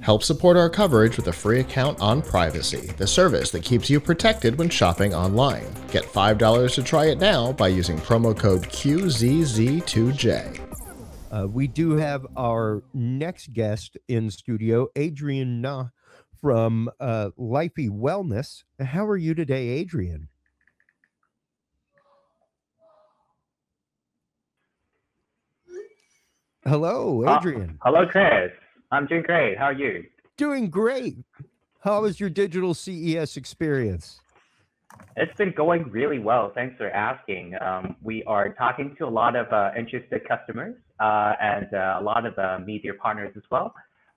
Help support our coverage with a free account on Privacy, the service that keeps you protected when shopping online. Get $5 to try it now by using promo code QZZ2J. Uh, we do have our next guest in studio, Adrian Na from uh, Lify Wellness. How are you today, Adrian? Hello, Uh, Adrian. hello, Chris. I'm doing great. How are you? Doing great. How was your digital CES experience? It's been going really well. Thanks for asking. Um, we are talking to a lot of uh, interested customers uh, and uh, a lot of uh, media partners as well.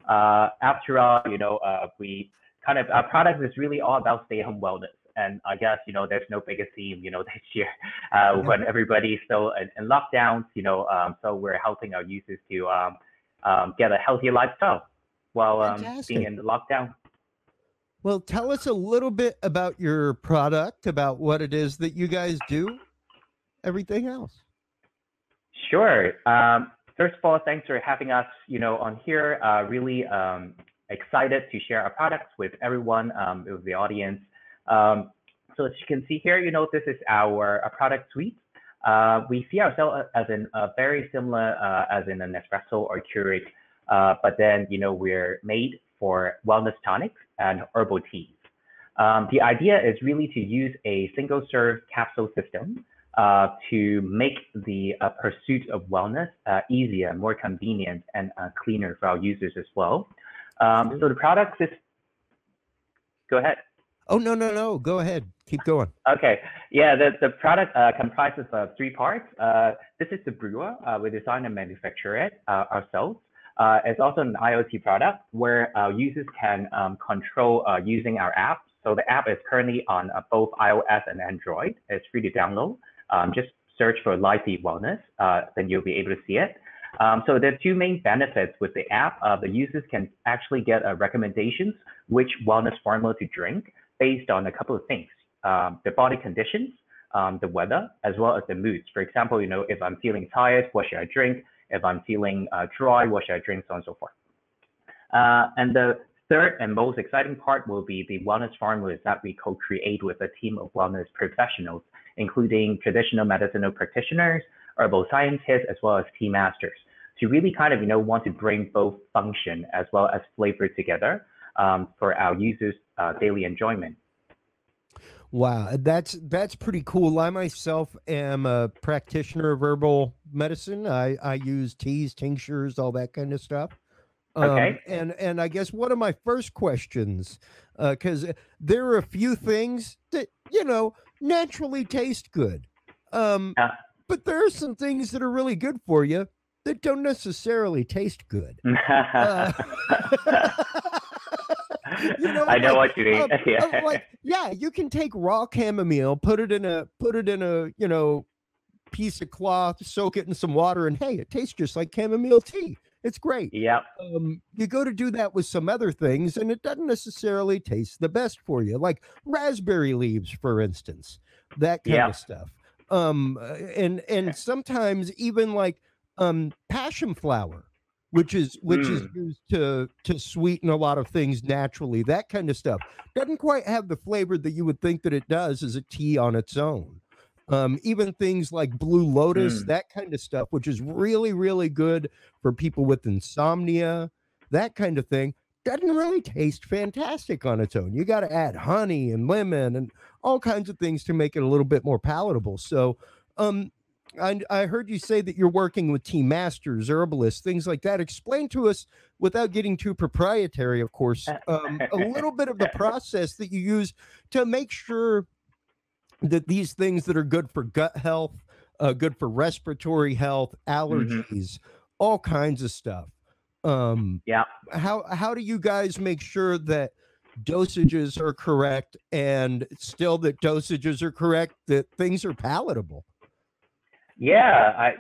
Uh, after all, you know, uh, we kind of our product is really all about stay-home wellness, and I guess you know there's no bigger theme, you know, this year uh, when everybody's still in, in lockdowns. You know, um, so we're helping our users to um, um, get a healthier lifestyle while um, being in lockdown. Well, tell us a little bit about your product, about what it is that you guys do, everything else. Sure. Um, first of all, thanks for having us, you know, on here. Uh, really um, excited to share our products with everyone, um, with the audience. Um, so as you can see here, you know, this is our uh, product suite. Uh, we see ourselves as in uh, very similar uh, as in a Nespresso or Keurig, uh, but then, you know, we're made for wellness tonics and herbal teas. Um, the idea is really to use a single serve capsule system uh, to make the uh, pursuit of wellness uh, easier, more convenient, and uh, cleaner for our users as well. Um, so the product is. Go ahead. Oh, no, no, no. Go ahead. Keep going. Okay. Yeah, the, the product uh, comprises of three parts. Uh, this is the brewer. Uh, we design and manufacture it uh, ourselves. Uh, it's also an IoT product where users can um, control uh, using our app. So the app is currently on uh, both iOS and Android. It's free to download. Um, just search for Lify Wellness, uh, then you'll be able to see it. Um, so there are two main benefits with the app. Uh, the users can actually get uh, recommendations which wellness formula to drink based on a couple of things: um, the body conditions, um, the weather, as well as the moods. For example, you know, if I'm feeling tired, what should I drink? If I'm feeling uh, dry, what should I drink? So on and so forth. Uh, and the third and most exciting part will be the wellness formulas that we co-create with a team of wellness professionals, including traditional medicinal practitioners, herbal scientists, as well as tea masters, to really kind of, you know, want to bring both function as well as flavor together um, for our users' uh, daily enjoyment. Wow, that's that's pretty cool. I myself am a practitioner of herbal medicine. I I use teas, tinctures, all that kind of stuff. Um, Okay. and and I guess one of my first questions, because there are a few things that you know naturally taste good, um, Yeah. but there are some things that are really good for you that don't necessarily taste good. Uh, you know, I know like, what you mean. um, yeah. um, like yeah you can take raw chamomile put it in a put it in a you know piece of cloth soak it in some water and hey it tastes just like chamomile tea it's great Yeah. um you go to do that with some other things and it doesn't necessarily taste the best for you like raspberry leaves for instance that kind Yeah. of stuff um uh, and and sometimes even like um passion flower which is which is Mm. used to to sweeten a lot of things naturally that kind of stuff doesn't quite have the flavor that you would think that it does as a tea on its own um, even things like blue lotus Mm. that kind of stuff which is really really good for people with insomnia that kind of thing doesn't really taste fantastic on its own you got to add honey and lemon and all kinds of things to make it a little bit more palatable so um I, I heard you say that you're working with tea masters, herbalists, things like that. Explain to us, without getting too proprietary, of course, um, a little bit of the process that you use to make sure that these things that are good for gut health, uh, good for respiratory health, allergies, all kinds of stuff. Um, Yeah. how how do you guys make sure that dosages are correct and still that dosages are correct, that things are palatable? Yeah, I,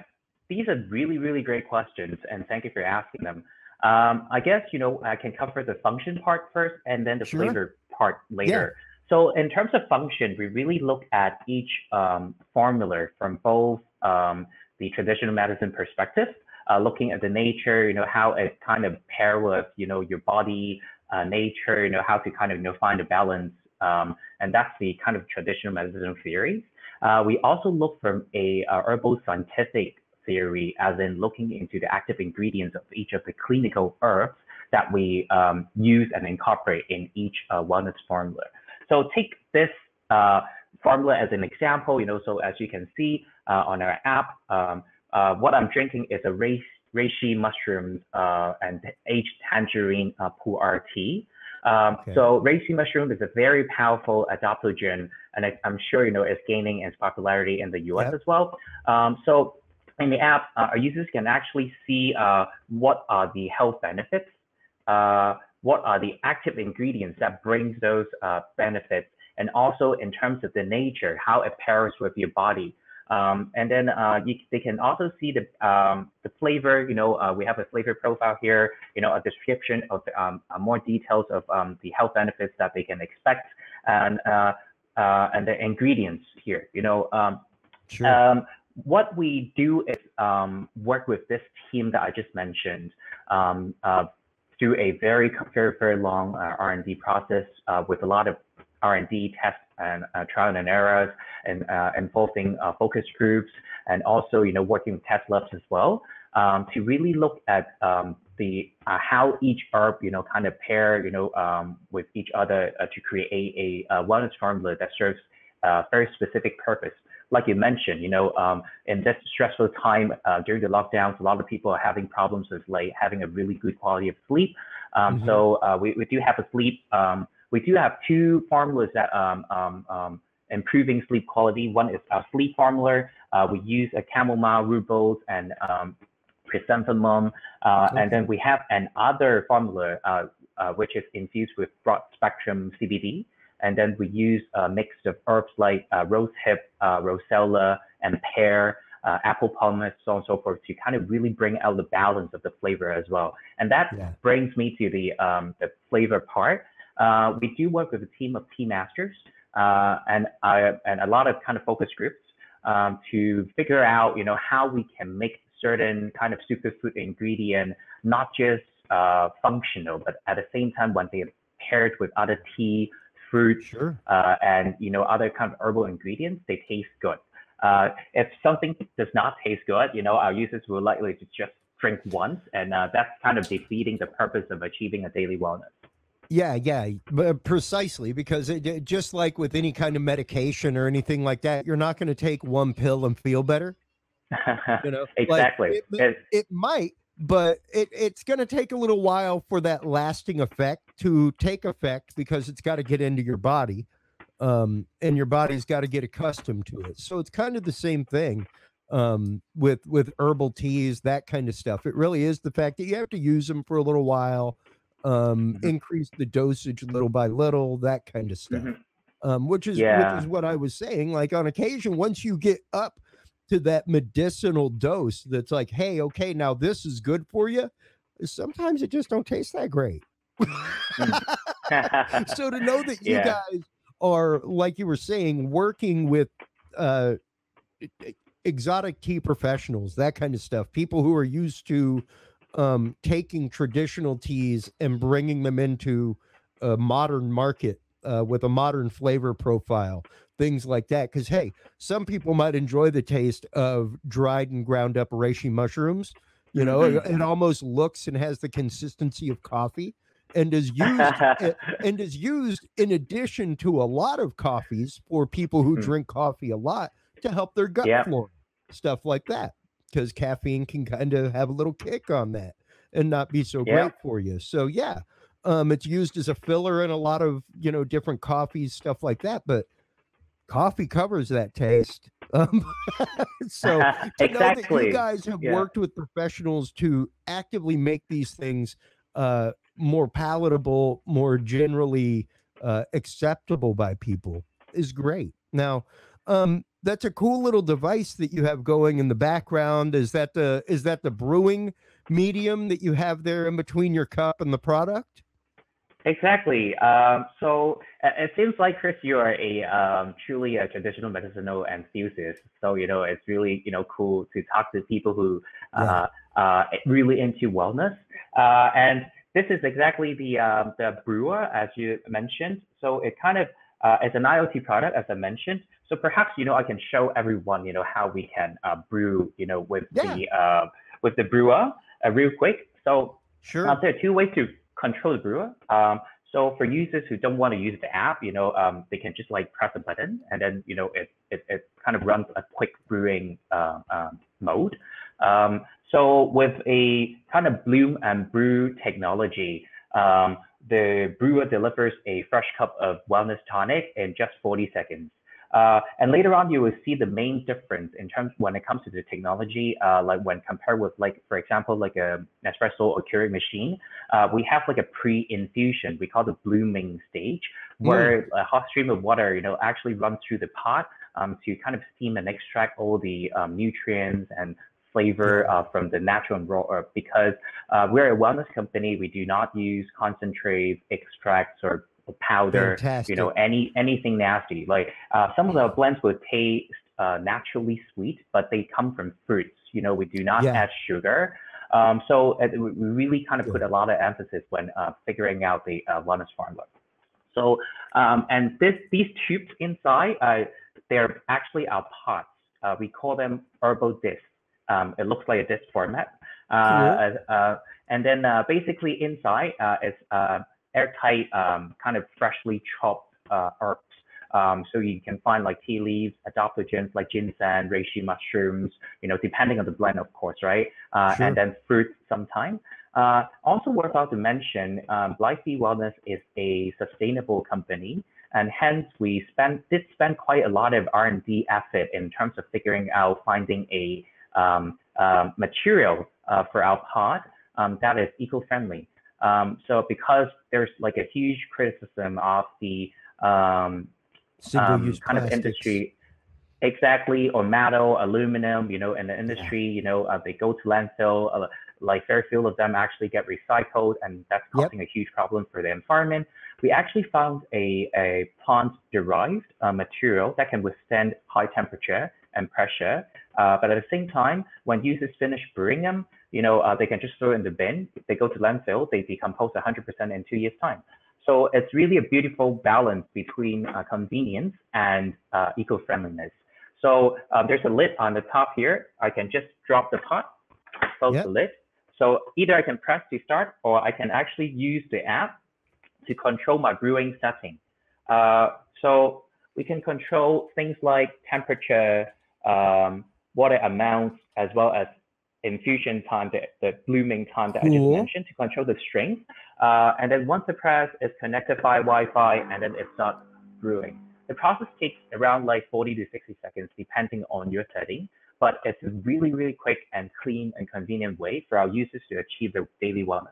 these are really, really great questions, and thank you for asking them. Um, I guess you know I can cover the function part first, and then the Sure. flavor part later. So in terms of function, we really look at each um, formula from both um, the traditional medicine perspective, uh, looking at the nature, you know, how it kind of pair with, you know, your body uh, nature, you know, how to kind of, you know, find a balance. Um, and that's the kind of traditional medicine theory. Uh, we also look from a uh, herbal scientific theory, as in looking into the active ingredients of each of the clinical herbs that we um, use and incorporate in each uh, wellness formula. So take this uh, formula as an example, you know, so as you can see uh, on our app, um, uh, what I'm drinking is a reishi, reishi mushrooms uh, and aged tangerine uh, pu'er tea. Um, Okay. So reishi mushroom is a very powerful adaptogen, and I, I'm sure you know it's gaining its popularity in the U.S. Yep. as well. Um, so in the app, uh, our users can actually see uh, what are the health benefits, uh, what are the active ingredients that brings those uh, benefits, and also in terms of the nature, how it pairs with your body. Um, and then uh, you, they can also see the um, the flavor. You know, uh, we have a flavor profile here. You know, a description of um, uh, more details of um, the health benefits that they can expect, and uh, uh, and the ingredients here. You know, um, Sure. um, what we do is um, work with this team that I just mentioned um, uh, through a very, very, very long uh, R&D process uh, with a lot of R&D tests and uh, trial and errors and uh, involving uh, focus groups and also, you know, working with test labs as well um, to really look at um, the uh, how each herb, you know, kind of pair, you know, um, with each other to create a, a wellness formula that serves a very specific purpose like you mentioned, you know, um, in this stressful time uh, during the lockdowns, a lot of people are having problems with like having a really good quality of sleep. Um, Mhm. So uh, we, we do have a sleep. Um, we do have two formulas that um, um, um, improving sleep quality. One is a sleep formula. Uh, we use a chamomile, rooibos, and um, chrysanthemum. Uh, And then we have another formula uh, uh, which is infused with broad spectrum CBD. And then we use a mix of herbs like uh, rose hip, uh, rosella, and pear, uh, apple pomace, so on and so forth, to kind of really bring out the balance of the flavor as well. And that Yeah. brings me to the um, the flavor part. Uh, we do work with a team of tea masters uh, and uh, and a lot of kind of focus groups um, to figure out, you know, how we can make certain kind of superfood ingredient not just uh, functional, but at the same time when they are paired with other tea, fruits, Sure. uh, and you know other kind of herbal ingredients, they taste good. Uh, if something does not taste good, you know our users will likely to just drink once, and uh, that's kind of defeating the purpose of achieving a daily wellness. Yeah, yeah, but precisely because it, just like with any kind of medication or anything like that, you're not going to take one pill and feel better. You know, Like, exactly. it, it, it might, but it, it's going to take a little while for that lasting effect to take effect because it's got to get into your body, um, and your body's got to get accustomed to it. So it's kind of the same thing um, with with herbal teas, that kind of stuff. It really is the fact that you have to use them for a little while, um, Mhm. increase the dosage little by little, that kind of stuff Mhm. um, which is Yeah. which is what I was saying. Like on occasion, once you get up to that medicinal dose, that's like, hey, okay, now this is good for you. Sometimes it just don't taste that great. so to know that you Yeah. guys are, like you were saying, working with uh, exotic tea professionals, that kind of stuff, people who are used to um, taking traditional teas and bringing them into a modern market uh, with a modern flavor profile, things like that. Because hey, some people might enjoy the taste of dried and ground up reishi mushrooms. You know, it, it almost looks and has the consistency of coffee, and is used and is used in addition to a lot of coffees for people who Mhm. drink coffee a lot to help their gut Yeah. flora, stuff like that. Because caffeine can kind of have a little kick on that and not be so Yeah. great for you. So yeah, um, it's used as a filler in a lot of you know different coffees, stuff like that. But coffee covers that taste. Um, so to know that exactly. you guys have Yeah. worked with professionals to actively make these things uh, more palatable, more generally uh, acceptable by people is great. Now, um, that's a cool little device that you have going in the background. Is that the is that the brewing medium that you have there in between your cup and the product? Exactly. Um, so uh, it seems like Chris, you are a um, truly a traditional medicinal enthusiast. So you know it's really you know cool to talk to people who uh, uh, really into wellness. Uh, and this is exactly the um, the brewer as you mentioned. So it kind of uh, as an IoT product, as I mentioned. So perhaps you know I can show everyone you know how we can uh, brew you know with Yeah. the uh, with the brewer uh, real quick. So Sure. uh, there are two ways to control the brewer. Um, so for users who don't want to use the app, you know, um, they can just like press a button and then, you know, it, it, it kind of runs a quick brewing uh, um, mode. Um, so with a kind of bloom and brew technology, um, the brewer delivers a fresh cup of wellness tonic in just 40 seconds. Uh, and later on, you will see the main difference in terms when it comes to the technology, uh, like when compared with like, for example, like a Nespresso or Keurig machine, uh, we have like a pre-infusion, we call the blooming stage, where a hot stream of water, you know, actually runs through the pot um, to kind of steam and extract all the um, nutrients and flavor uh, from the natural and raw herb. Because uh, we're a wellness company, we do not use concentrates, extracts, or powder Fantastic. you know any anything nasty. Like uh, some of the blends will taste uh, naturally sweet but they come from fruits. You know we do not Yeah. add sugar. Um, so uh, we really kind of put a lot of emphasis when uh, figuring out the uh, wellness formula. So um, and this these tubes inside uh, they're actually our pots. Uh, we call them herbal discs. Um, it looks like a disc format. Uh, uh, uh, and then uh, basically inside uh, is uh, airtight, um, kind of freshly chopped uh, herbs. Um, so you can find like tea leaves, adaptogens like ginseng, reishi mushrooms, you know, depending on the blend, of course, right? Uh, Sure. And then fruits sometime. Uh, also worthwhile to mention, um, Lify Wellness is a sustainable company, and hence we spend did spend quite a lot of R&D effort in terms of figuring out finding a um, um, material uh, for our pod um, that is eco-friendly. Um, so because there's like a huge criticism of the um, um, kind of industry, exactly, or metal, aluminum, you know, in the industry, you know, uh, they go to landfill. Uh, like very few of them actually get recycled, and that's Yep. causing a huge problem for the environment. We actually found a, a plant-derived uh, material that can withstand high temperature and pressure, uh, but at the same time, when users finish brewing them, you know, uh, they can just throw in the bin. They go to landfill, they decompose 100% in two years' time. So it's really a beautiful balance between uh, convenience and uh, eco-friendliness. So uh, there's a lid on the top here. I can just drop the pot, close Yep. the lid. So either I can press to start or I can actually use the app to control my brewing setting. Uh, so we can control things like temperature, um, water amounts, as well as infusion time, the, the blooming time that I just mentioned to control the strength. Uh, and then once the press is connected by Wi-Fi, and then it starts brewing. The process takes around like 40 to 60 seconds, depending on your setting. But it's a really, really quick and clean and convenient way for our users to achieve their daily wellness.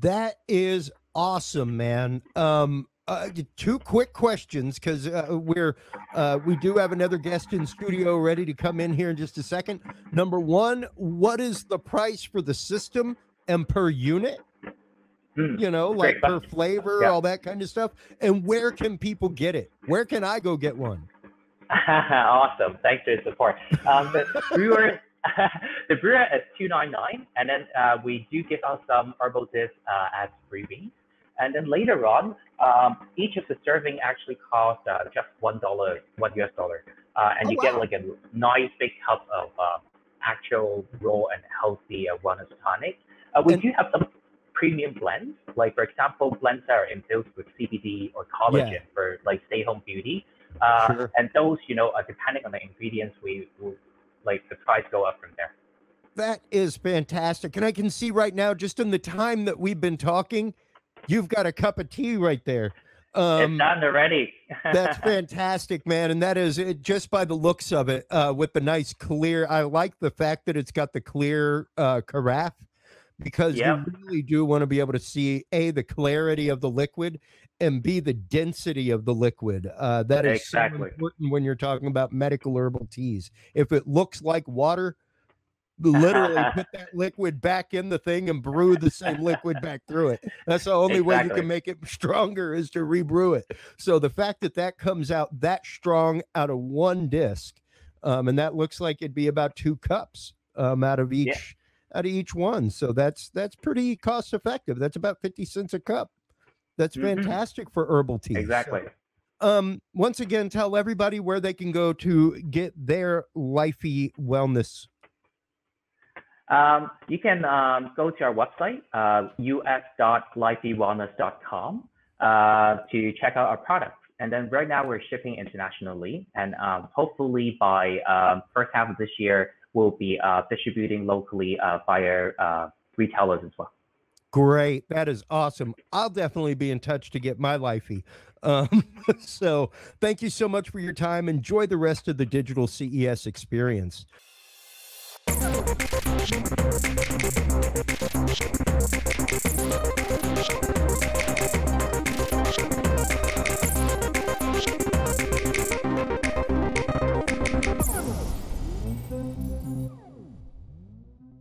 That is awesome, man. Um, uh, two quick questions because uh, we're uh, we do have another guest in studio ready to come in here in just a second. Number one, what is the price for the system and per unit? Hmm. You know, like per flavor, Yeah. all that kind of stuff. And where can people get it? Where can I go get one? awesome. Thanks for your support. Um, the brewer, the brewer is two nine nine, and then uh, we do give out some herbal discs uh, as freebies. And then later on, um, each of the serving actually costs uh, just one dollar, one US dollar, uh, and Oh, you wow. get like a nice big cup of uh, actual raw and healthy uh, wellness tonic. Uh, we And- do have some premium blends, like for example, blends that are infused with CBD or collagen for like stay-home beauty. Uh, Sure. And those, you know, uh, depending on the ingredients, we will like the price go up from there. That is fantastic. And I can see right now, just in the time that we've been talking, you've got a cup of tea right there. Um, it's done already. That's fantastic, man. And that is it, just by the looks of it, uh, with the nice clear. I like the fact that it's got the clear uh, carafe because Yep. you really do want to be able to see a the clarity of the liquid and b the density of the liquid. Uh, that is so Exactly. important when you're talking about medical herbal teas. If it looks like water, literally put that liquid back in the thing and brew the same liquid back through it. That's the only way you can make it stronger is to rebrew it. So the fact that that comes out that strong out of one disc, um, and that looks like it'd be about two cups um, out of each Yeah. out of each one. So that's that's pretty cost effective. That's about fifty cents a cup. That's Mhm. fantastic for herbal tea. So, Exactly. um, once again, tell everybody where they can go to get their Lify Wellness. Um, you can um, go to our website, uh, us.lifywellness.com, uh, to check out our products. And then right now we're shipping internationally, and um, hopefully by um, first half of this year we'll be uh, distributing locally uh, via uh, retailers as well. Great. That is awesome. I'll definitely be in touch to get my Lify. Um, so thank you so much for your time. Enjoy the rest of the digital CES experience.